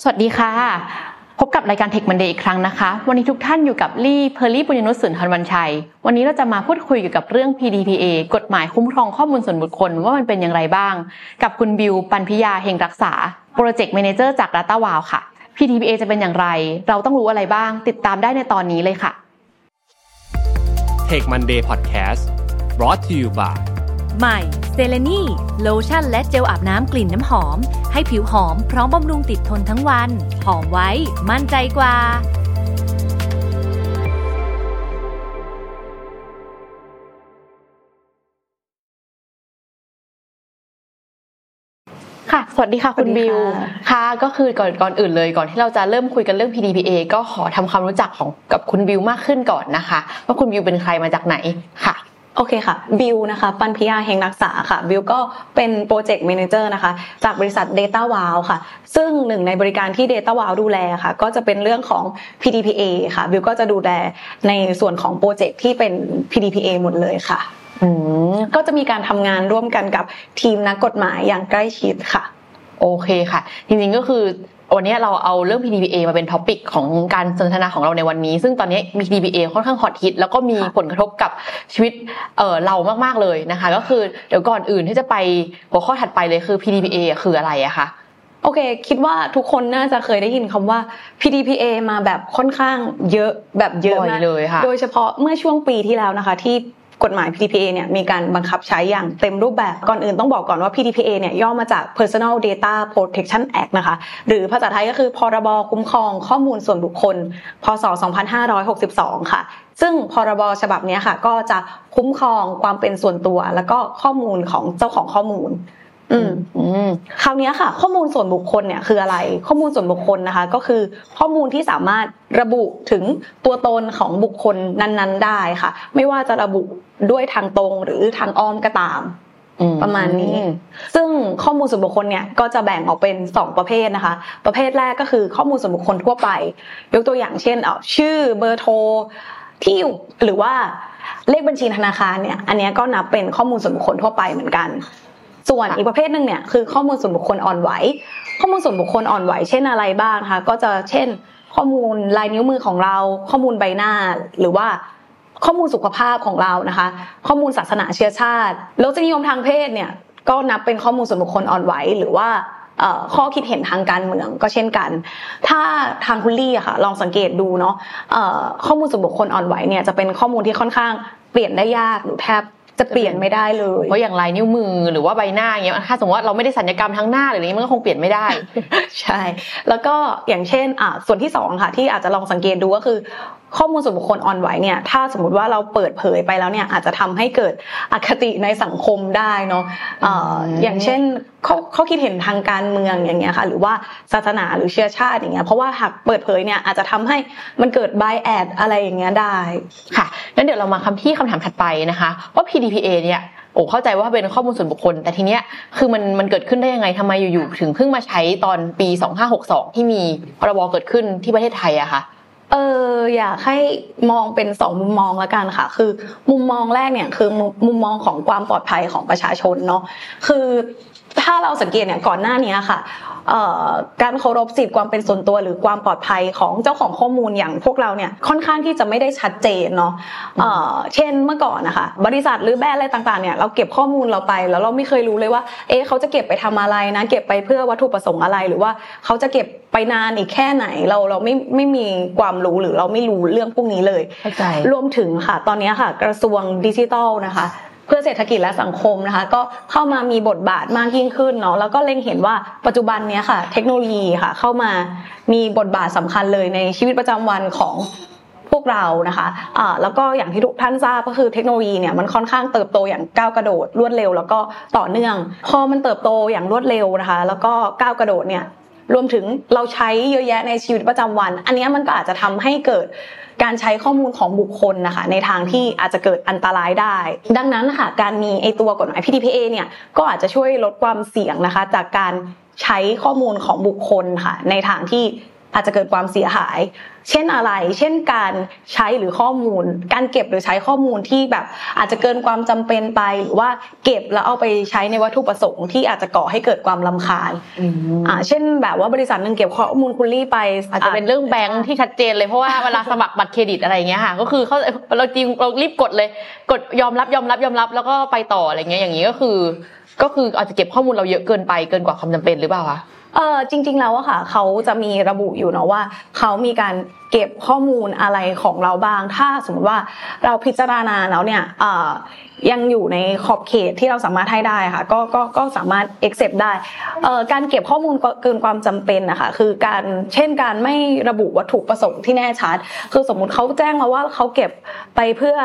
สวัสดีค่ะ พบกับรายการ Tech Monday อีกครั้งนะคะ วันนี้ทุกท่านอยู่กับลี่เพอร์ลี่ปุญญนุสสุนทรวันชัย วันนี้เราจะมาพูดคุยเกี่ยวกับเรื่อง PDPA กฎหมายคุ้มครองข้อมูลส่วนบุคคลว่ามันเป็นอย่างไรบ้าง กับคุณบิวปันพิยาเฮงรักษาโปรเจกต์ a ม a เจอร์จาก Data Wow ค่ะ PDPA จะเป็นอย่างไร เราต้องรู้อะไรบ้าง ติดตามได้ในตอนนี้เลยค่ะ Tech Monday Podcast brought to you by ใหม่เซเลนีโลชั่นและเจลอาบน้ำกลิ่นน้ำหอม ให้ผิวหอมพร้อมบำรุงติดทนทั้งวัน หอมไว้มั่นใจกว่า ค่ะ สวัสดีค่ะคุณสวัสดีบิวค่ะค่ะ ก็คือก่อนก่อนอื่นเลย ก่อนที่เราจะเริ่มคุยกันเรื่อง PDPA ก็ขอทำความรู้จักของกับคุณบิวมากขึ้นก่อนนะคะ ว่าคุณบิวเป็นใครมาจากไหนค่ะ โอเคค่ะบิวนะคะปันพิยาเฮงรักษาค่ะบิวก็เป็นโปรเจกต์ a ม a เจอร์นะคะ จากบริษัท Data Wow ค่ะ ซึ่งหนึ่งในบริการที่ Data Wow ดูแลค่ะ ก็จะเป็นเรื่องของ PDPA ค่ะบิวก็จะดูแลในส่วนของ project ที่เป็น PDPA หมดเลยค่ะอืมก็จะมีการทำงานร่วมกันกับทีมนักกฎหมายอย่างใกล้ชิดค่ะ โอเคค่ะ จริงๆก็คือ วันนี้เราเอาเรื่อง PDPA มาเป็น topic ของการสนทนาของเราในวันนี้ ซึ่งตอนนี้มี PDPA ค่อนข้างฮอตฮิตแล้วก็มีค่ะผลกระทบกับชีวิตเออเรามากๆเลยนะคะ ก็คือเดี๋ยวก่อนอื่นที่จะไปหัวข้อถัดไปเลยคือ PDPA อะคืออะไรอะคะโอเค คิดว่าทุกคนน่าจะเคยได้ยินคำว่า PDPA มาแบบค่อนข้างเยอะแบบเยอะบ่อยมากเลยค่ะ โดยเฉพาะเมื่อช่วงปีที่แล้วนะคะ ที่ กฎหมาย PDPA เนี่ยมีการบังคับใช้อย่างเต็มรูปแบบก่อนอื่นต้องบอกก่อนว่า PDPA เนี่ยย่อมาจาก Personal Data Protection Act นะคะ หรือภาษาไทยก็คือพรบคุ้มครองข้อมูลส่วนบุคคล พศ 2562 ค่ะ ซึ่งพรบฉบับนี้ค่ะ ก็จะคุ้มครองความเป็นส่วนตัว แล้วก็ข้อมูลของเจ้าของข้อมูล คราวเนี้ยค่ะ ข้อมูลส่วนบุคคลเนี่ยคืออะไร ข้อมูลส่วนบุคคลนะคะ ก็คือข้อมูลที่สามารถระบุถึงตัวตนของบุคคลนั้น ๆ ได้ค่ะ ไม่ว่าจะระบุด้วยทางตรงหรือทางอ้อมก็ตามอืประมาณนี้ ซึ่งข้อมูลส่วนบุคคลเนี่ยก็จะแบ่งออกเป็น2ประเภทนะคะ ประเภทแรกก็คือข้อมูลส่วนบุคคลทั่วไป ยกตัวอย่างเช่นเอาชื่อเบอร์โทรที่อยู่หรือว่าเลขบัญชีธนาคารเนี่ย อันเนี้ยก็นับเป็นข้อมูลส่วนบุคคลทั่วไปเหมือนกัน ส่วนอีกประเภทหนึ่งเนี่ยคือข้อมูลส่วนบุคคลอ่อนไหว ข้อมูลส่วนบุคคลอ่อนไหว เช่นอะไรบ้างคะก็จะเช่น ข้อมูลลายนิ้วมือของเรา ข้อมูลใบหน้าหรือว่าข้อมูลสุขภาพของเรานะคะ ข้อมูลศาสนาเชื้อชาติรสนิยมทางเพศเนี่ยก็นับเป็นข้อมูลส่วนบุคคลอ่อนไหว หรือว่าเอ่อข้อคิดเห็นทางการเมืองก็เช่นกัน ถ้าทางคุณลี่อะค่ะลองสังเกตดูเนาะเอ่อข้อมูลส่วนบุคคลอ่อนไหวเนี่ยจะเป็นข้อมูลที่ค่อนข้างเปลี่ยนได้ยากหรือแทบ จะเปลี่ยนไม่ได้เลยเพราะอย่างลายนิ้วมือหรือว่าใบหน้าอย่างเงี้ยถ้าสมมติว่าเราไม่ได้สัญญกรรมทั้งหน้าหรืออะไรเงี้ยมันก็คงเปลี่ยนไม่ได้ ใช่ แล้วก็อย่างเช่นอะส่วนที่สองค่ะ ที่อาจจะลองสังเกตดูก็คือ ข้อมูลส่วนบุคคลอ่อนไหวเนี่ยถ้าสมมติว่าเราเปิดเผยไปแล้วเนี่ยอาจจะทำให้เกิดอคติในสังคมได้เนาะเอ่ออืมอย่างเช่นเขาเขาคิดเห็นทางการเมืองอย่างเงี้ยค่ะ หรือว่าศาสนาหรือเชื้อชาติอย่างเงี้ยเพราะว่าหากเปิดเผยเนี่ยอาจจะทำให้มันเกิด bias อะไรอย่างเงี้ยได้ค่ะงั้นเดี๋ยวเรามาคำที่คำถามถัดไปนะคะ ว่า PDPA เนี่ยโอ้เข้าใจว่าเป็นข้อมูลส่วนบุคคล แต่ทีเนี้ยคือมันมันเกิดขึ้นได้ยังไงทำไมอยู่ๆถึงเพิ่งมาใช้ตอนปี 2562 ที่มีพรบเกิดขึ้นที่ประเทศไทยอะคะ เอออยากให้มองเป็นสองมุมมองละกันค่ะ คือ มุมมองแรกเนี่ยคือมุมมองของความปลอดภัยของประชาชนเนาะคือ ถ้าเราสังเกตเนี่ยก่อนหน้านี้ค่ะเอ่อการเคารพสิทธิความเป็นส่วนตัวหรือความปลอดภัยของเจ้าของข้อมูลอย่างพวกเราเนี่ยค่อนข้างที่จะไม่ได้ชัดเจนเนาะเอ่อเช่นเมื่อก่อนนะคะบริษัทหรือแบรนด์อะไรต่างๆเนี่ยเราเก็บข้อมูลเราไปแล้วเราไม่เคยรู้เลยว่า เอ๊ะเขาจะเก็บไปทำอะไรนะ เก็บไปเพื่อวัตถุประสงค์อะไร หรือว่าเขาจะเก็บไปนานอีกแค่ไหนเราเราไม่ไม่มีความรู้หรือเราไม่รู้เรื่องพวกนี้เลยเข้าใจรวมถึงค่ะ ตอนนี้ค่ะ กระทรวงดิจิทัลนะคะเพื่อเศรษฐกิจและสังคมนะคะ ก็เข้ามามีบทบาทมากยิ่งขึ้นเนาะแล้วก็เล็งเห็นว่าปัจจุบันเนี้ยค่ะ เทคโนโลยีค่ะ เข้ามามีบทบาทสำคัญเลยในชีวิตประจำวันของพวกเรานะคะอ่าแล้วก็อย่างที่ทุกท่านทราบก็คือเทคโนโลยีเนี่ยมันค่อนข้างเติบโตอย่างก้าวกระโดดรวดเร็ว แล้วก็ต่อเนื่อง พอมันเติบโตอย่างรวดเร็วนะคะ แล้วก็ก้าวกระโดดเนี่ย รวมถึงเราใช้เยอะแยะในชีวิตประจำวัน อันนี้มันก็อาจจะทำให้เกิดการใช้ข้อมูลของบุคคลนะคะในทางที่อาจจะเกิดอันตรายได้ ดังนั้นนะคะการมีไอตัวกฎหมาย PDPA เนี่ยก็อาจจะช่วยลดความเสี่ยงนะคะ จากการใช้ข้อมูลของบุคคลค่ะในทางที่ อาจจะเกิดความเสียหาย เช่นอะไร เช่นการใช้หรือข้อมูล การเก็บหรือใช้ข้อมูลที่แบบอาจจะเกินความจำเป็นไปหรือว่าเก็บแล้วเอาไปใช้ในวัตถุประสงค์ที่อาจจะก่อให้เกิดความลำคาญอ่าเช่นแบบว่าบริษัทหนึ่งเก็บข้อมูลคุณลี่ไป อาจจะเป็นเรื่องแบงค์ที่ชัดเจนเลยเพราะว่าเวลาสมัครบัตรเครดิตอะไรอย่างเงี้ยค่ะก็คือเขาเราจริงเรารีบกดเลย กดยอมรับยอมรับยอมรับแล้วก็ไปต่ออะไรเงี้ยอย่างนี้ก็คือ ก็คืออาจจะเก็บข้อมูลเราเยอะเกินไปเกินกว่าความจำเป็นหรือเปล่าคะ เออจริง ๆ แล้วอะค่ะเขาจะมีระบุอยู่เนาะว่าเขามีการเก็บข้อมูลอะไรของเราบ้าง ถ้าสมมติว่าเราพิจารณาแล้วเนี่ยเออยังอยู่ในขอบเขตที่เราสามารถให้ได้ค่ะก็ก็ก็สามารถ accept ได้เออการเก็บข้อมูลเกินความจำเป็นนะคะคือการเช่นการไม่ระบุวัตถุประสงค์ที่แน่ชัด คือสมมุติเขาแจ้งมาว่าเขาเก็บไปเพื่อ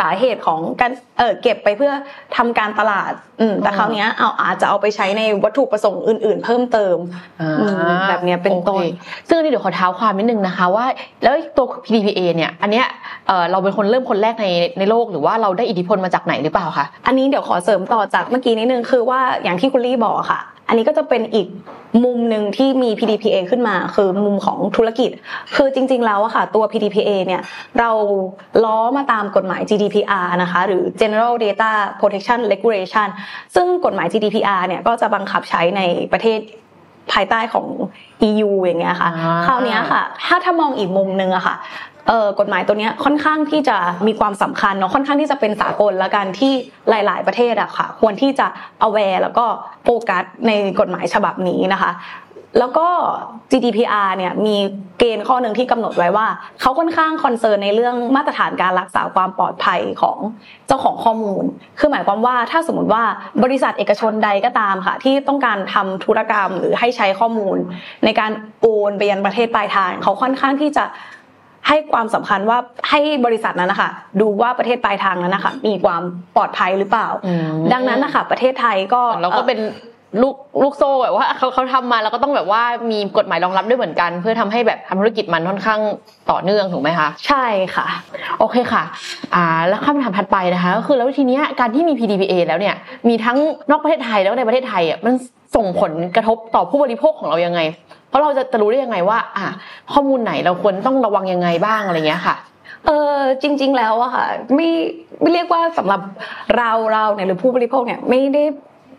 สาเหตุของการเออเก็บไปเพื่อทำการตลาด อืมแต่คราวเนี้ยเอาอาจจะเอาไปใช้ในวัตถุประสงค์อื่น ๆ เพิ่มเติมอืมแบบเนี้ยเป็นต้นโอคซึ่งอันนี้เดี๋ยวขอเท้าความนิดนึงนะคะว่า แล้วตัว PDPA เนี่ย อันเนี้ยเอ่อเราเป็นคนเริ่มคนแรกในในโลกหรือว่าเราได้อิทธิพลมาจากไหนหรือเปล่าคะอันนี้เดี๋ยวขอเสริมต่อจากเมื่อกี้นิดนึงคือว่าอย่างที่คุณลี่บอกอะค่ะ อันนี้ก็จะเป็นอีกมุมหนึ่งที่มี PDPA ขึ้นมา คือมุมของธุรกิจ คือจริง ๆ แล้วอะค่ะตัว PDPA เนี่ยเราล้อมาตามกฎหมาย GDPR นะคะหรือ General Data Protection Regulation ซึ่งกฎหมาย GDPR เนี่ยก็จะบังคับใช้ในประเทศภายใต้ของ EU อย่างเงี้ยค่ะอ่าคราวเนี้ยค่ะ ถ้าถ้ามองอีกมุมนึงอะค่ะ เออกฎหมายตัวนี้ค่อนข้างที่จะมีความสำคัญเนาะค่อนข้างที่จะเป็นสากลและกันที่หลาย ๆ ประเทศอะค่ะ ควรที่จะ aware แล้วก็โฟกัสในกฎหมายฉบับนี้นะคะแล้วก็ GDPR เนี่ยมีเกณฑ์ข้อหนึ่งที่กำหนดไว้ว่า เขาค่อนข้างคอนเซิร์นในเรื่องมาตรฐานการรักษาความปลอดภัยของเจ้าของข้อมูล คือหมายความว่าถ้าสมมติว่าบริษัทเอกชนใดก็ตามค่ะ ที่ต้องการทำธุรกรรมหรือให้ใช้ข้อมูล ในการโอนไปยังประเทศปลายทาง เขาค่อนข้างที่จะ ให้ความสำคัญว่าให้บริษัทนั้นนะคะดูว่าประเทศปลายทางนั้นนะคะมีความปลอดภัยหรือเปล่าอืมดังนั้นนะคะประเทศไทยก็เราก็เป็นลูกลูกโซ่แบบว่าเขาเขาทำมาแล้วก็ต้องแบบว่ามีกฎหมายรองรับด้วยเหมือนกัน เพื่อทำให้แบบทำธุรกิจมันค่อนข้างต่อเนื่องถูกไหมคะใช่ค่ะ โอเคค่ะอ่าแล้วคำถามถัดไปนะคะก็คือแล้วทีเนี้ยการที่มี PDPA แล้วเนี่ยมีทั้งนอกประเทศไทยแล้วก็ในประเทศไทยอะมันส่งผลกระทบต่อผู้บริโภคของเรายังไง เพราะเราจะจะรู้ได้ยังไงว่า อ่าข้อมูลไหนเราควรต้องระวังยังไงบ้างอะไรเงี้ยค่ะเออจริง ๆ แล้วอะค่ะไม่ไม่เรียกว่าสำหรับเราเราเนี่ยหรือผู้บริโภคเนี่ยไม่ได้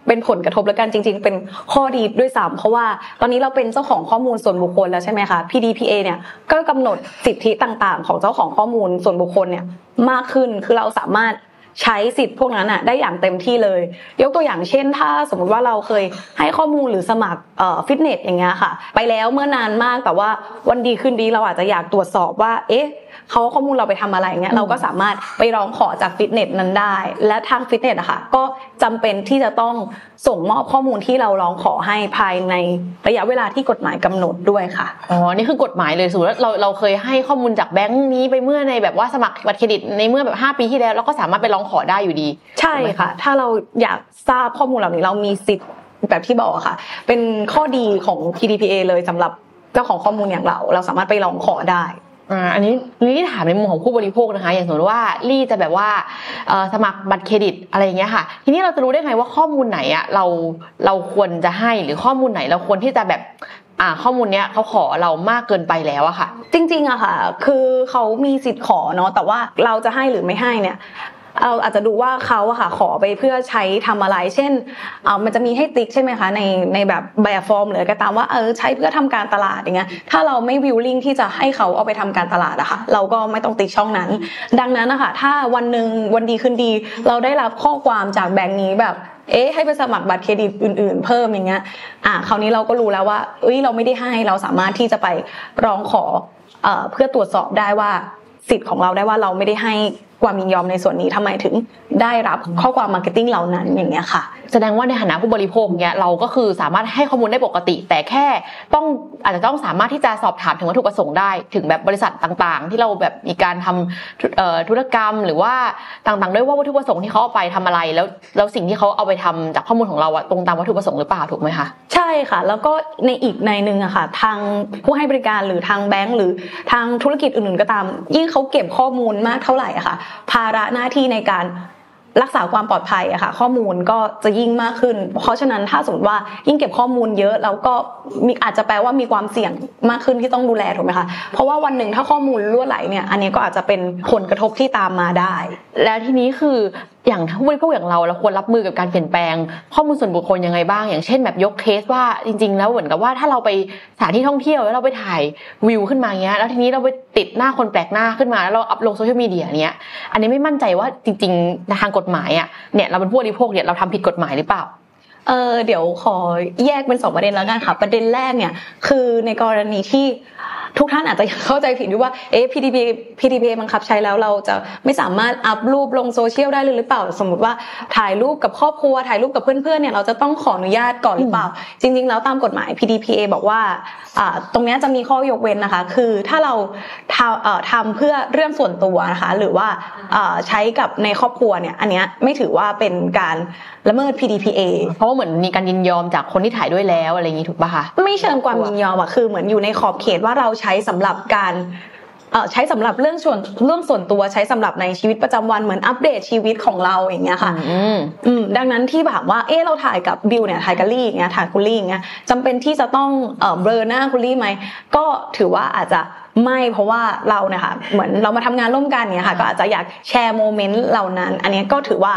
เป็นผลกระทบแล้วกันจริง ๆ เป็นข้อดีด้วยซ้ำเพราะว่าตอนนี้เราเป็นเจ้าของข้อมูลส่วนบุคคลแล้วใช่ไหมคะ PDPA เนี่ยก็กำหนดสิทธิต่างๆ ของเจ้าของข้อมูลส่วนบุคคลเนี่ยมากขึ้นคือเราสามารถ ใช้สิทธิ์พวกนั้นอะได้อย่างเต็มที่เลย ยกตัวอย่างเช่น ถ้าสมมุติว่าเราเคยให้ข้อมูลหรือสมัครเอ่อฟิตเนสอย่างเงี้ยค่ะ ไปแล้วเมื่อนานมากแต่ว่าวันดีคืนดีเราอาจจะอยากตรวจสอบว่าเอ๊ะ เขาเอาข้อมูลเราไปทำอะไรเงี้ยเราก็สามารถไปร้องขอจากฟิตเนสนั้นได้ และทางฟิตเนสอะค่ะก็จำเป็นที่จะต้องส่งมอบข้อมูลที่เราร้องขอให้ภายในระยะเวลาที่กฎหมายกำหนดด้วยค่ะอ๋อนี่คือกฎหมายเลยสมมติว่าเราเราเคยให้ข้อมูลจากแบงค์นี้ไปเมื่อในแบบว่าสมัครบัตรเครดิตในเมื่อแบบ 5 ปีที่แล้วเราก็สามารถไปร้องขอได้อยู่ดี ใช่ค่ะ ถ้าเราอยากทราบข้อมูลเหล่านี้เรามีสิทธิ์แบบที่บอกอะค่ะ เป็นข้อดีของ PDPA เลยสำหรับเจ้าของข้อมูลอย่างเรา เราสามารถไปร้องขอได้ อ่าอันนี้ลี่ถามในมุมของผู้บริโภคนะคะ อย่างสมมติว่าลี่จะแบบว่าสมัครบัตรเครดิตอะไรอย่างเงี้ยค่ะ ทีนี้เราจะรู้ได้ไงว่าข้อมูลไหนอะเราเราควรจะให้หรือข้อมูลไหนเราควรที่จะแบบอ่าข้อมูลเนี้ยเขาขอเรามากเกินไปแล้วอะค่ะ จริงๆอะค่ะ คือเขามีสิทธิ์ขอเนาะแต่ว่าเราจะให้หรือไม่ให้เนี่ย เราอาจจะดูว่าเขาอะค่ะขอไปเพื่อใช้ทำอะไร เช่นเอามันจะมีให้ติ๊กใช่ไหมคะในในแบบแบบฟอร์มหรือก็ตามว่าเออใช้เพื่อทำการตลาดอย่างเงี้ยถ้าเราไม่วิลลิ่งที่จะให้เขาเอาไปทำการตลาดอะค่ะเราก็ไม่ต้องติ๊กช่องนั้น ดังนั้นนะคะถ้าวันหนึ่งวันดีคืนดี เราได้รับข้อความจากแบงก์นี้แบบเอ๊ะให้ไปสมัครบัตรเครดิตอื่น ๆ เพิ่มอย่างเงี้ยอะคราวนี้เราก็รู้แล้วว่าเอ้ยเราไม่ได้ให้เราสามารถที่จะไปร้องขอเอ่อเพื่อตรวจสอบได้ว่าสิทธิ์ของเราได้ว่าเราไม่ได้ให้ ความยินยอมในส่วนนี้ทำไมถึงได้รับข้อความ marketing เหล่านั้นอย่างเงี้ยค่ะ แสดงว่าในฐานะผู้บริโภคเนี้ยเราก็คือสามารถให้ข้อมูลได้ปกติ แต่แค่ต้องอาจจะต้องสามารถที่จะสอบถามถึงวัตถุประสงค์ได้ ถึงแบบบริษัทต่างๆ ที่เราแบบมีการทำธุเอ่อธุรกรรมหรือว่าต่างๆ ด้วยว่าวัตถุประสงค์ที่เขาเอาไปทำอะไร แล้วแล้วสิ่งที่เขาเอาไปทำจากข้อมูลของเราอะตรงตามวัตถุประสงค์หรือเปล่าถูกไหมคะใช่ค่ะ แล้วก็ในอีกในหนึ่งอะค่ะ ทางผู้ให้บริการหรือทางแบงก์หรือทางธุรกิจอื่นๆก็ตาม ยิ่งเขาเก็บข้อมูลมากเท่าไหร่อะค่ะภาระหน้าที่ในการรักษาความปลอดภัยอะค่ะข้อมูลก็จะยิ่งมากขึ้น เพราะฉะนั้นถ้าสมมติว่ายิ่งเก็บข้อมูลเยอะแล้วก็มีอาจจะแปลว่ามีความเสี่ยงมากขึ้นที่ต้องดูแลถูกไหมคะเพราะว่าวันหนึ่งถ้าข้อมูลรั่วไหลเนี่ยอันนี้ก็อาจจะเป็นผลกระทบที่ตามมาได้ แล้วทีนี้คือ อย่างผู้บริโภคอย่างเราเราควรรับมือกับการเปลี่ยนแปลง ข้อมูลส่วนบุคคลยังไงบ้าง อย่างเช่นแบบยกเคสว่าจริง ๆ แล้วเหมือนกับว่าถ้าเราไปสถานที่ท่องเที่ยวแล้วเราไปถ่ายวิวขึ้นมาเงี้ยแล้วทีนี้เราไปติดหน้าคนแปลกหน้าขึ้นมาแล้วเราอัพลงโซเชียลมีเดียเนี้ยอันนี้ไม่มั่นใจว่าจริงๆทางกฎหมายอะเนี่ยเราเป็นผู้บริโภคเนี่ยเราทำผิดกฎหมายหรือเปล่า เออเดี๋ยวขอแยกเป็นสองประเด็นแล้วกันค่ะประเด็นแรกเนี่ยคือในกรณีที่ทุกท่านอาจจะยังเข้าใจผิดด้วยว่าเอ๊ะ PDP PDP บังคับใช้แล้วเราจะไม่สามารถอัพรูปลงโซเชียลได้เลยหรือเปล่า สมมติว่าถ่ายรูปกับครอบครัวถ่ายรูปกับเพื่อนๆเนี่ยเราจะต้องขออนุญาตก่อนหรือเปล่า จริง ๆ แล้วตามกฎหมาย PDPA บอกว่าอ่าตรงเนี้ยจะมีข้อยกเว้นนะคะ คือถ้าเราทำเอ่อทำเพื่อเรื่องส่วนตัวนะคะหรือว่าอ่าใช้กับในครอบครัวเนี่ยอันเนี้ยไม่ถือว่าเป็นการละเมิด PDPA เพราะเหมือนมีการยินยอมจากคนที่ถ่ายด้วยแล้วอะไรอย่างนี้ถูกป่ะคะไม่เชิงความยินยอมอะคือเหมือนอยู่ในขอบเขตว่าเราใช้สำหรับการเอ่อใช้สำหรับเรื่องส่วนเรื่องส่วนตัวใช้สำหรับในชีวิตประจำวันเหมือนอัปเดตชีวิตของเราอย่างเงี้ยค่ะอืมอืมดังนั้นที่แบบว่าเออเราถ่ายกับบิวเนี่ยถ่ายกับลี่อย่างเงี้ยถ่ายคุณลี่อย่างเงี้ยจำเป็นที่จะต้องเอ่อเบลอหน้าคุณลี่ไหมก็ถือว่าอาจจะไม่เพราะว่าเราเนี่ยค่ะเหมือนเรามาทำงานร่วมกันเนี่ยค่ะ ก็อาจจะอยากแชร์โมเมนต์เหล่านั้น อันเนี้ยก็ถือว่า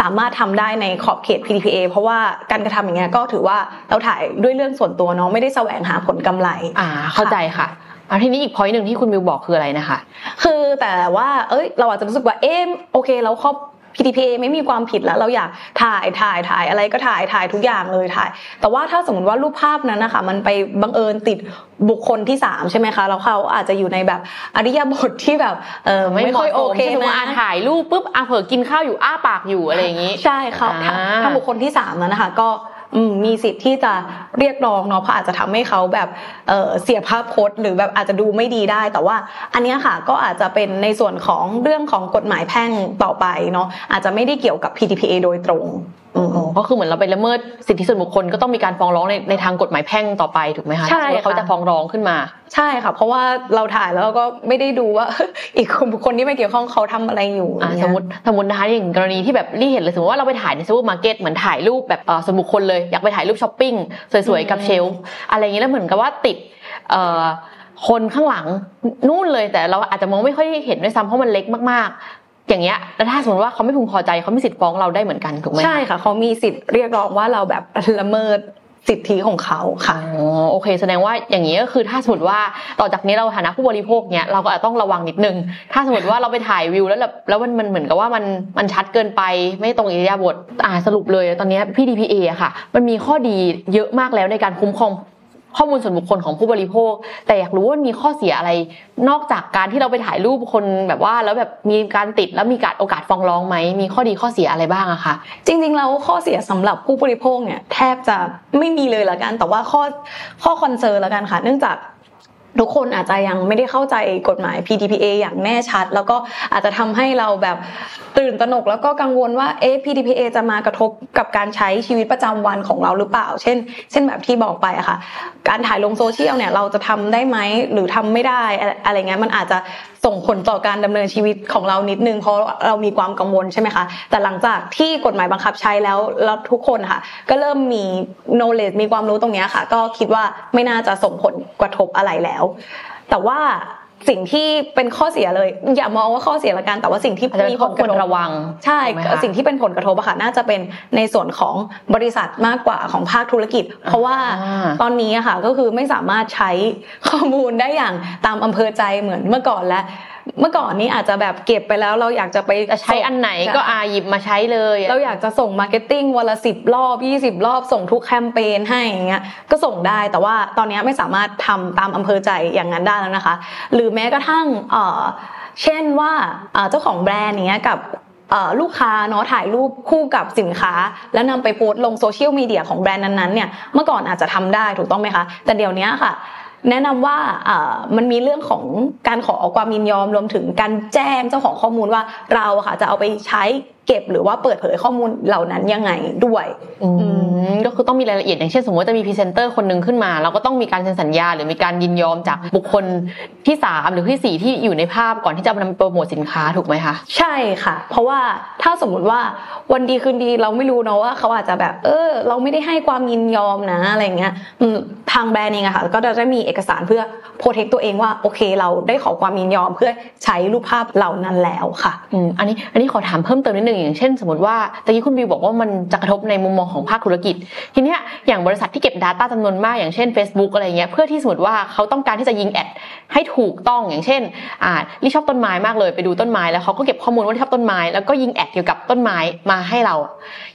สามารถทำได้ในขอบเขต PDPA เพราะว่าการกระทำอย่างเงี้ยก็ถือว่าเราถ่ายด้วยเรื่องส่วนตัวเนาะไม่ได้แสวงหาผลกำไร อ่า เข้าใจค่ะอ่าทีนี้อีกพอยต์หนึ่งที่คุณมิวบอกคืออะไรนะคะ คือแต่ว่า เอ้ย เราอาจจะรู้สึกว่า เอ๊ะ โอเค เราครอบ PDPA ไม่มีความผิดแล้วเราอยากถ่ายถ่ายถ่ายอะไรก็ถ่ายถ่ายทุกอย่างเลยถ่าย แต่ว่าถ้าสมมติว่ารูปภาพนั้นนะคะมันไปบังเอิญติดบุคคลที่สามใช่ไหมคะแล้วเขาอาจจะอยู่ในแบบอริยบทที่แบบเออไม่ค่อยโอเคใช่ไหมนะอ่าถ่ายรูปปุ๊บอ่าเผลอกินข้าวอยู่อ้าปากอยู่อะไรอย่างนี้ ใช่ค่ะถ้าอ่าถ้าบุคคลที่สามนั้นนะคะก็อื มมีสิทธิ์ที่จะเรียกร้องเนาะเพราะอาจจะทำให้เขาแบบเอ่อเสียภาพพจน์หรือแบบอาจจะดูไม่ดีได้ แต่ว่าอันเนี้ยค่ะก็อาจจะเป็นในส่วนของเรื่องของกฎหมายแพ่งต่อไปเนาะอาจจะไม่ได้เกี่ยวกับ PDPA โดยตรงอืมอ๋อก็คือเหมือนเราไปละเมิดสิทธิส่วนบุคคลก็ต้องมีการฟ้องร้องในในทางกฎหมายแพ่งต่อไปถูกไหมคะใช่ถ้าเขาค่ะจะฟ้องร้องขึ้นมา ใช่ค่ะ เพราะว่าเราถ่ายแล้วเราก็ไม่ได้ดูว่า อีกคนบุคคลที่ไม่เกี่ยวข้องเขาทำอะไรอยู่อ่าเนี่ยสมมติสมมตินะคะอย่างกรณีที่แบบรี่เห็นเลยสมมติว่าเราไปถ่ายในซูเปอร์มาร์เก็ตเหมือนถ่ายรูปแบบเอ่อส่วนบุคคลเลยอยากไปถ่ายรูปช้อปปิ้งสวยๆกับ shelf อะไรอย่างนี้แล้วเหมือนกับว่าติดเอ่อคนข้างหลังนู่นเลยแต่เราอาจจะมองไม่ค่อยเห็นด้วยซ้ำเพราะมันเล็กมากๆอย่างเงี้ยแล้วถ้าสมมติว่าเขาไม่พึงพอใจเขามีสิทธิ์ฟ้องเราได้เหมือนกันถูกไหมใช่ค่ะเขามีสิทธิ์เรียกร้องว่าเราแบบละเมิด สิทธิของเขาค่ะอ๋อโอเค แสดงว่าอย่างนี้ก็คือถ้าสมมติว่าต่อจากนี้เราฐานะผู้บริโภคเนี้ยเราก็อาจจะต้องระวังนิดนึง ถ้าสมมติว่าเราไปถ่ายวิวแล้วแบบแล้วมันมันเหมือนกับว่ามันมันชัดเกินไปไม่ตรงอิริยาบถอ่าสรุปเลย ตอนนี้พี่ DPA อะค่ะ มันมีข้อดีเยอะมากแล้วในการคุ้มครอง ข้อมูลส่วนบุคคลของผู้บริโภค แต่อยากรู้ว่ามีข้อเสียอะไร นอกจากการที่เราไปถ่ายรูปคนแบบว่าแล้วแบบมีการติดแล้วมีการโอกาสฟ้องร้องไหมมีข้อดีข้อเสียอะไรบ้างอะคะจริงๆแล้วข้อเสียสำหรับผู้บริโภคเนี่ยแทบจะไม่มีเลยละกันแต่ว่าข้อข้อ concern ละกันค่ะ เนื่องจาก ทุกคนอาจจะยังไม่ได้เข้าใจกฎหมาย PDPA อย่างแน่ชัด แล้วก็อาจจะทำให้เราแบบตื่นตระหนก แล้วก็กังวลว่าเอ๊ะ PDPA จะมากระทบกับการใช้ชีวิตประจำวันของเราหรือเปล่า เช่น เช่นแบบที่บอกไปอะค่ะ การถ่ายลงโซเชียลเนี่ยเราจะทำได้ไหมหรือทำไม่ได้อะไรอะไรเงี้ยมันอาจจะส่งผลต่อการดำเนินชีวิตของเรานิดนึงเพราะเรามีความกังวลใช่ไหมคะแต่หลังจากที่กฎหมายบังคับใช้แล้วแล้วทุกคนค่ะ ก็เริ่มมี knowledge มีความรู้ตรงเนี้ยค่ะ ก็คิดว่าไม่น่าจะส่งผลกระทบอะไรแล้วแต่ว่าสิ่งที่เป็นข้อเสียเลย อย่ามองว่าข้อเสียละกันแต่ว่าสิ่งที่อาจจะเป็นมีข้ผอลคกวรระทบระวัง ใช่ถูกไหมคะสิ่งที่เป็นผลกระทบอะค่ะน่าจะเป็นในส่วนของบริษัทมากกว่าของภาคธุรกิจ เพราะว่าอ่าตอนนี้อะค่ะก็คือไม่สามารถใช้ข้อมูลได้อย่างตามอำเภอใจเหมือนเมื่อก่อนแล้ว เมื่อก่อนนี้อาจจะแบบเก็บไปแล้ว เราอยากจะไปจะใช้อันไหนก็อาหยิบมาใช้เลย เราอยากจะส่ง marketing วันละสิบรอบยี่สิบรอบส่งทุกแคมเปญให้อย่างเงี้ยก็ส่งได้แต่ว่าตอนนี้ไม่สามารถทำตามอำเภอใจอย่างนั้นได้แล้วนะคะ หรือแม้กระทั่งเอ่อเช่นว่าเอ่อเจ้าของแบรนด์อย่างเงี้ยกับเอ่อลูกค้าเนาะถ่ายรูปคู่กับสินค้า แล้วนำไปโพสต์ลงโซเชียลมีเดียของแบรนด์นั้นๆเนี่ยเมื่อก่อนอาจจะทำได้ถูกต้องไหมคะ แต่เดี๋ยวนี้ค่ะ แนะนำว่าเอ่อมันมีเรื่องของการขอความยินยอมรวมถึงการแจ้งเจ้าของข้อมูลว่าเราอะค่ะจะเอาไปใช้เก็บหรือว่าเปิดเผยข้อมูลเหล่านั้นยังไงด้วยอืมก็คือต้องมีรายละเอียดอย่างเช่นสมมติว่าจะมีพรีเซนเตอร์คนหนึ่งขึ้นมา เราก็ต้องมีการเซ็นสัญญา หรือมีการยินยอมจากบุคคลที่สามหรือที่สี่ที่อยู่ในภาพก่อนที่จะนำไปโปรโมทสินค้าถูกไหมคะ ใช่ค่ะ เพราะว่าถ้าสมมุติว่าวันดีคืนดีเราไม่รู้เนอะว่าเขาอาจจะแบบเออ เราไม่ได้ให้ความยินยอมนะอะไรเงี้ยทางแบรนด์เองอะค่ะก็จะได้มีเอกสารเพื่อโปรเทคตัวเองว่าโอเค เราได้ขอความยินยอมเพื่อใช้รูปภาพเหล่านั้นแล้วค่ะอืมอันนี้อันนี้ขอถามเพิ่มเติมนิดนึงอย่างเช่น สมมติว่าตะกี้คุณบิวบอกว่ามันจะกระทบในมุมมองของภาคธุรกิจ ทีเนี้ยอย่างบริษัทที่เก็บ Data จำนวนมากอย่างเช่น Facebook อะไรเงี้ยเพื่อที่สมมติว่าเขาต้องการที่จะยิงแอดให้ถูกต้องอย่างเช่นอ่าลี่ชอบต้นไม้มากเลยไปดูต้นไม้แล้วเขาก็เก็บข้อมูลว่าชอบต้นไม้แล้วก็ยิงแอดเกี่ยวกับต้นไม้มาให้เรา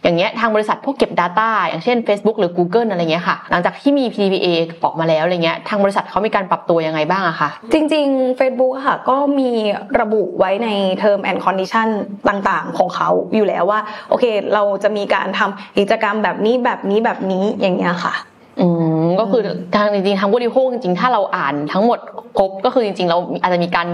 อย่างเงี้ยทางบริษัทพวกเก็บ Data อย่างเช่น Facebook หรือ Google อะไรเงี้ยค่ะ หลังจากที่มี PDPA ออกมาแล้วอะไรเงี้ยทางบริษัทเขามีการปรับตัวยังไงบ้างอะคะจริง ๆ Facebook ค่ะก็มีระบุไว้ใน Term and Condition ต่างๆ ของเขาอยู่แล้วว่า โอเค เราจะมีการทำกิจกรรมแบบนี้แบบนี้แบบนี้อย่างเงี้ยค่ะ อืมก็คือทางจริงๆทางผู้บริโภคจริงๆถ้าเราอ่านทั้งหมดครบก็คือจริงๆ เราอาจจะมีการ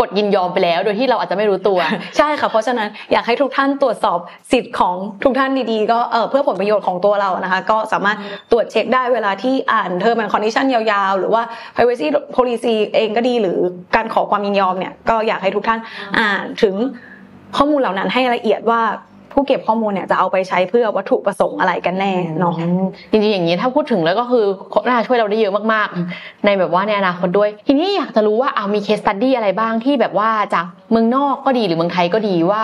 กดยินยอมไปแล้ว โดยที่เราอาจจะไม่รู้ตัว ใช่ค่ะเพราะฉะนั้นอยากให้ทุกท่านตรวจสอบสิทธิ์ของทุกท่านดีๆ ก็เออเพื่อผลประโยชน์ของตัวเรานะคะ ก็สามารถตรวจเช็คได้เวลาที่อ่าน Term and Condition ยาวๆ หรือว่า Privacy Policy เองก็ดีหรือการขอความยินยอมเนี่ยก็อยากให้ทุกท่านอ่านถึงข้อมูลเหล่านั้นให้ละเอียดว่า ผู้เก็บข้อมูลเนี่ยจะเอาไปใช้เพื่อวัตถุประสงค์อะไรกันแน่เนาะจริงๆอย่างนี้ถ้าพูดถึงแล้วก็คือน่าจะช่วยเราได้เยอะมากๆ ในแบบว่าในอนาคตด้วย ทีนี้อยากจะรู้ว่าเอามีเคสตัดดี้อะไรบ้างที่แบบว่าจากเมืองนอกก็ดีหรือเมืองไทยก็ดีว่า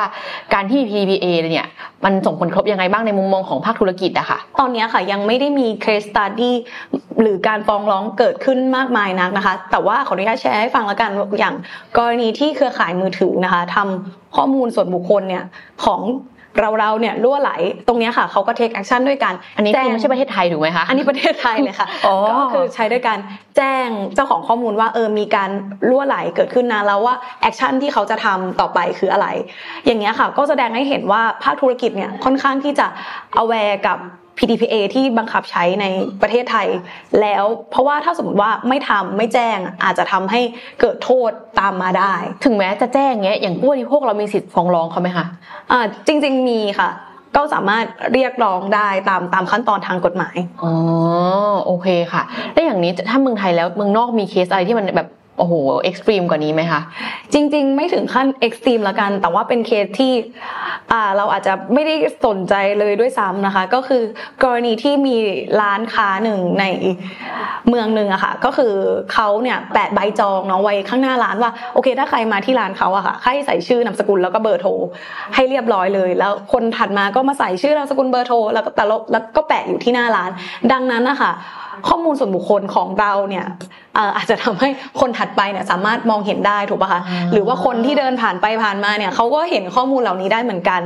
การที่ PDPA เนี่ยมันส่งผลกระทบยังไงบ้างในมุมมองของภาคธุรกิจอะค่ะ ตอนเนี้ยค่ะยังไม่ได้มี case study หรือการฟ้องร้องเกิดขึ้นมากมายนักนะคะ แต่ว่าขออนุญาตแชร์ให้ฟังแล้วกันอย่างกรณีที่เครือข่ายมือถือนะคะทำข้อมูลส่วนบุคคลเนี่ยของ เราเราๆเนี่ยรั่วไหลตรงเนี้ยค่ะเขาก็ take action ด้วยการอันนี้แจ้คืงอไม่ใช่ประเทศไทยถูกไหมคะอันนี้ประเทศไทยเลยค่ะอ๋อก็คือใช้ด้วยการแจ้งเจ้าของข้อมูลว่าเออมีการรั่วไหลเกิดขึ้นนะแล้วว่าแอคชั่นที่เขาจะทำต่อไปคืออะไร อย่างเงี้ยค่ะ ก็แสดงให้เห็นว่าภาคธุรกิจเนี่ยค่อนข้างที่จะ aware กับ PDPA ที่บังคับใช้ในประเทศไทย แล้วเพราะว่าถ้าสมมติว่าไม่ทำไม่แจ้งอาจจะทำให้เกิดโทษตามมาได้ ถึงแม้จะแจ้งเงี้ยอย่างผู้บริโภคเรามีสิทธิ์ฟ้องร้องเขาไหมคะอ่าจริง ๆ มีค่ะก็สามารถเรียกร้องได้ตามตามขั้นตอนทางกฎหมาย อ๋อ โอเคค่ะ แล้วอย่างนี้ถ้าเมืองไทยแล้วเมืองนอกมีเคสอะไรที่มันแบบ โอ้โห extreme กว่านี้ไหมคะจริง ๆ ไม่ถึงขั้น extreme ละกัน แต่ว่าเป็นเคสที่เราอาจจะไม่ได้สนใจเลยด้วยซ้ำนะคะ ก็คือกรณีที่มีร้านค้าหนึ่งในเมืองหนึ่งอะค่ะก็คือเขาเนี่ยแปะใบจองเนาะไว้ข้างหน้าร้านว่าโอเค ถ้าใครมาที่ร้านเขาอะค่ะให้ใส่ชื่อนามสกุลแล้วก็เบอร์โทรให้เรียบร้อยเลย แล้วคนถัดมาก็มาใส่ชื่อนามสกุลเบอร์โทรแล้วก็แต่ละแล้วก็แปะอยู่ที่หน้าร้าน ดังนั้นนะคะ ข้อมูลส่วนบุคคลของเราเนี่ยเอ่ออาจจะทำให้คนถัดไปเนี่ยสามารถมองเห็นได้ถูกปะคะอ่าหรือว่าคนที่เดินผ่านไปผ่านมาเนี่ยเขาก็เห็นข้อมูลเหล่านี้ได้เหมือนกัน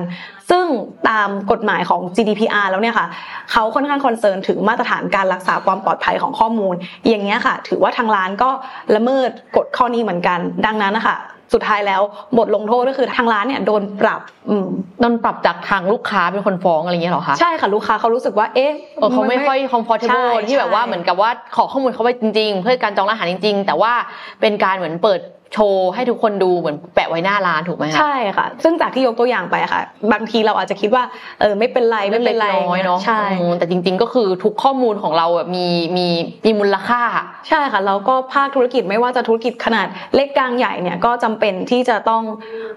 ซึ่งตามกฎหมายของ GDPR แล้วเนี่ยค่ะเขาค่อนข้างคอนเซิร์นถึงมาตรฐานการรักษาความปลอดภัยของข้อมูล อย่างเงี้ยค่ะ ถือว่าทางร้านก็ละเมิดกฎข้อนี้เหมือนกัน ดังนั้นนะคะ สุดท้ายแล้วบทลงโทษก็คือทางร้านเนี่ยโดนปรับอืมโดนปรับจากทางลูกค้าเป็นคนฟ้องอะไรอย่างเงี้ยเหรอคะใช่ค่ะลูกค้าเขารู้สึกว่าเอ๊ะเออเขาไม่ค่อย comfortable ใช่ที่แบบว่าใช่เหมือนกับว่าขอข้อมูลเขาไปจริง ๆ เพื่อการจองร้านอาหารจริง ๆ แต่ว่าเป็นการเหมือนเปิด โชว์ให้ทุกคนดูเหมือนแปะไว้หน้าร้านถูกไหมคะใช่ค่ะ ซึ่งจากที่ยกตัวอย่างไปอะค่ะ บางทีเราอาจจะคิดว่าเออไม่เป็นไรไม่เป็นไรล็กน้อยเนาะใช่อืมแต่จริง ๆ ก็คือทุกข้อมูลของเราอะมีมีมีมูลค่า ใช่ค่ะแล้วก็ภาคธุรกิจไม่ว่าจะธุรกิจขนาดเล็กกลางใหญ่เนี่ยก็จำเป็นที่จะต้อง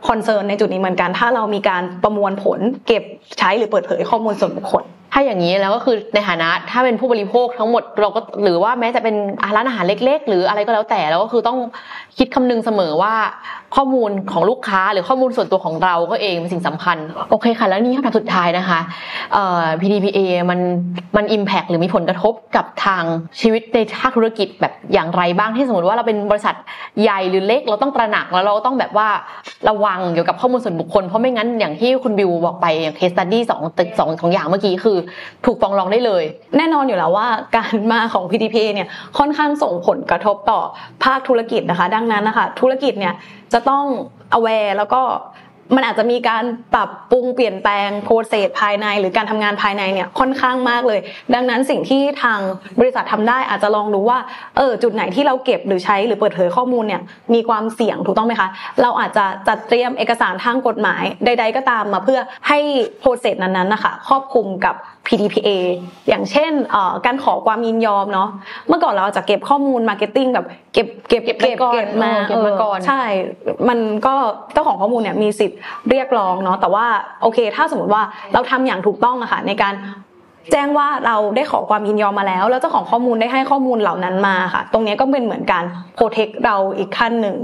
คอนเซิร์นในจุดนี้เหมือนกัน ถ้าเรามีการประมวลผล เก็บใช้หรือเปิดเผยข้อมูลส่วนบุคคลถ้าอย่างนี้แล้วก็คือในฐานะถ้าเป็นผู้บริโภคทั้งหมดเราก็หรือว่าแม้จะเป็นร้านอาหารเล็ก ๆ หรืออะไรก็แล้วแต่เราก็คือต้องคิดคำนึงเสมอว่าข้อมูลของลูกค้าหรือข้อมูลส่วนตัวของเราก็เองเป็นสิ่งสำคัญ โอเคค่ะ แล้วนี่คำถามสุดท้ายนะคะเอ่อ PDPA มันมัน impact หรือมีผลกระทบกับทางชีวิตในภาคธุรกิจแบบอย่างไรบ้างที่สมมติว่าเราเป็นบริษัทใหญ่หรือเล็กเราต้องตระหนักแล้วเราต้องแบบว่าระวังเกี่ยวกับข้อมูลส่วนบุคคลเพราะไม่งั้นอย่างที่คุณบิวบอกไปอย่าง case study สองสองสองอย่างเมื่อกี้คือ ถูกฟ้องร้องได้เลย แน่นอนอยู่แล้วว่าการมาของ PTP เนี่ยค่อนข้างส่งผลกระทบต่อภาคธุรกิจนะคะ ดังนั้นนะคะธุรกิจเนี่ย จะต้อง aware แล้วก็มันอาจจะมีการปรับปรุงเปลี่ยนแปลงโปรเซสภายใน หรือการทำงานภายในเนี่ยค่อนข้างมากเลย ดังนั้นสิ่งที่ทางบริษัททำได้อาจจะลองดูว่าเออจุดไหนที่เราเก็บหรือใช้หรือเปิดเผยข้อมูลเนี่ยมีความเสี่ยงถูกต้องไหมคะเราอาจจะจัดเตรียมเอกสารทางกฎหมายใด ๆ ก็ตามมาเพื่อให้โปรเซสนั้นๆนะคะครอบคลุมกับ PDPA อย่างเช่นการขอความยินยอมเนาะเมื่อก่อนเราจะเก็บข้อมูล marketing แบบเก็บเก็บเก็บเก็บมาเก็บมาก่อนใช่ มันก็เจ้าของข้อมูลเนี่ยมีสิทธิ์เรียกร้องเนาะแต่ว่าโอเค ถ้าสมมติว่าเราทำอย่างถูกต้องอะค่ะในการ แจ้งว่าเราได้ขอความยินยอมมาแล้ว แล้วเจ้าของข้อมูลได้ให้ข้อมูลเหล่านั้นมาค่ะ ตรงนี้ก็เป็นเหมือนการ protect เราอีกขั้นหนึ่ง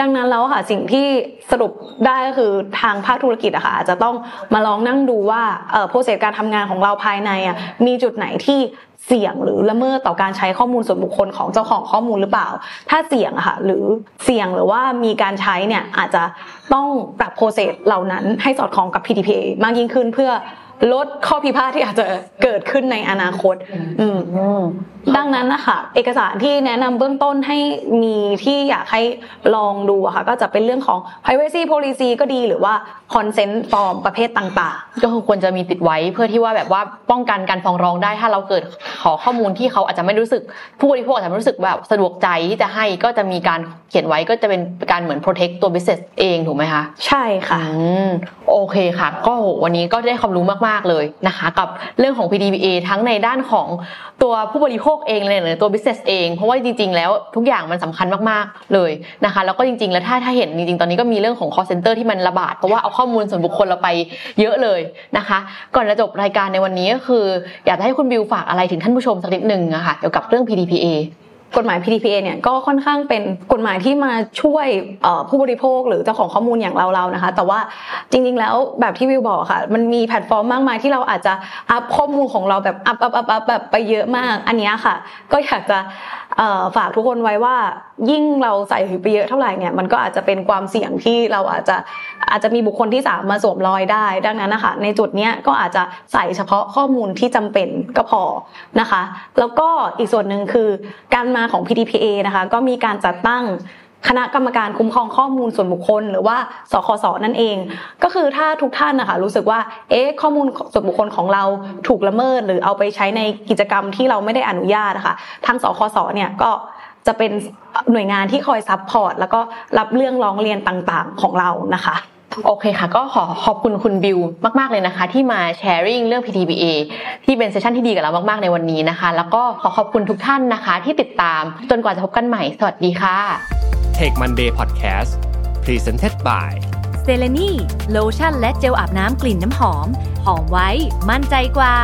ดังนั้นแล้วค่ะสิ่งที่สรุปได้ก็คือทางภาคธุรกิจอะค่ะอาจจะต้องมาลองนั่งดูว่าโปรเซสการทำงานของเราภายในอะมีจุดไหนที่เสี่ยงหรือละเมิดต่อการใช้ข้อมูลส่วนบุคคลของเจ้าของข้อมูลหรือเปล่า ถ้าเสี่ยงอะค่ะหรือเสี่ยงหรือว่ามีการใช้เนี่ยอาจจะต้องปรับโปรเซสเหล่านั้นให้สอดคล้องกับ PDPA มากยิ่งขึ้นเพื่อ ลดข้อพิพาทที่อาจจะเกิดขึ้นในอนาคตอืมดังนั้นนะคะเอกสารที่แนะนำเบื้องต้นให้มีที่อยากให้ลองดูอะค่ะก็จะเป็นเรื่องของ privacy policy ก็ดีหรือว่า consent form ประเภทต่างๆ ก็คือควรจะมีติดไว้เพื่อที่ว่าแบบว่าป้องกันการฟ้องร้องได้ถ้าเราเกิดขอข้อมูลที่เขาอาจจะไม่รู้สึก ผู้บริโภคอาจจะไม่รู้สึกแบบสะดวกใจที่จะให้ก็จะมีการเขียนไว้ก็จะเป็นการเหมือน protect ตัว business เองถูกไหมคะใช่ค่ะโอเคค่ะ ก็วันนี้ก็ได้ความรู้มากๆมากเลยนะคะ กับเรื่องของ PDPA ทั้งในด้านของตัวผู้บริโภคเองเลยหรือตัว business เอง เพราะว่าจริง ๆ แล้วทุกอย่างมันสำคัญมากๆเลยนะคะ แล้วก็จริง ๆ แล้วถ้าถ้าเห็นจริงๆ ตอนนี้ก็มีเรื่องของ call center ที่มันระบาด เพราะว่าเอาข้อมูลส่วนบุคคลเราไปเยอะเลยนะคะ ก่อนจะจบรายการในวันนี้ก็คือ อยากให้คุณบิวฝากอะไรถึงท่านผู้ชมสักนิดหนึ่งอะคะเกี่ยวกับเรื่อง PDPA กฎหมาย PDPA เนี่ยก็ค่อนข้างเป็นกฎหมายที่มาช่วยผู้บริโภคหรือเจ้าของข้อมูลอย่างเราๆนะคะ แต่ว่าจริง ๆ แล้วแบบที่วิวบอกค่ะ มันมีแพลตฟอร์มมากมายที่เราอาจจะอัพข้อมูลของเราแบบอัพอัพอัพอัพแบบไปเยอะมาก อันนี้ค่ะ ก็อยากจะฝากทุกคนไว้ว่ายิ่งเราใส่ไปเยอะเท่าไหร่เนี่ยมันก็อาจจะเป็นความเสี่ยงที่เราอาจจะอาจจะมีบุคคลที่สามมาสวมรอยได้ ดังนั้นนะคะ ในจุดนี้ก็อาจจะใส่เฉพาะข้อมูลที่จำเป็นก็พอนะคะ แล้วก็อีกส่วนหนึ่งคือการมาของ PDPA นะคะ ก็มีการจัดตั้ง คณะกรรมการคุ้มครองข้อมูลส่วนบุคคล หรือว่าสคสนั่นเอง ก็คือถ้าทุกท่านนะคะรู้สึกว่าเอ๊ะข้อมูลส่วนบุคคลของเราถูกละเมิด หรือเอาไปใช้ในกิจกรรมที่เราไม่ได้อนุญาตนะคะทางสคสเนี่ยก็จะเป็นหน่วยงานที่คอย support แล้วก็รับเรื่องร้องเรียนต่างๆของเรานะคะโอเคค่ะ ก็ขอขอบคุณคุณบิวมาก ๆ เลยนะคะ ที่มา sharing เรื่อง PDPA ที่เป็น session ที่ดีกับเรามาก ๆ ในวันนี้นะคะ แล้วก็ขอขอบคุณทุกท่านนะคะ ที่ติดตามจนกว่าจะพบกันใหม่ สวัสดีค่ะ Tech Monday Podcast Presented by เซเลนีโลชั่นและเจลอาบน้ำกลิ่นน้ำหอม หอมไว้ มั่นใจกว่า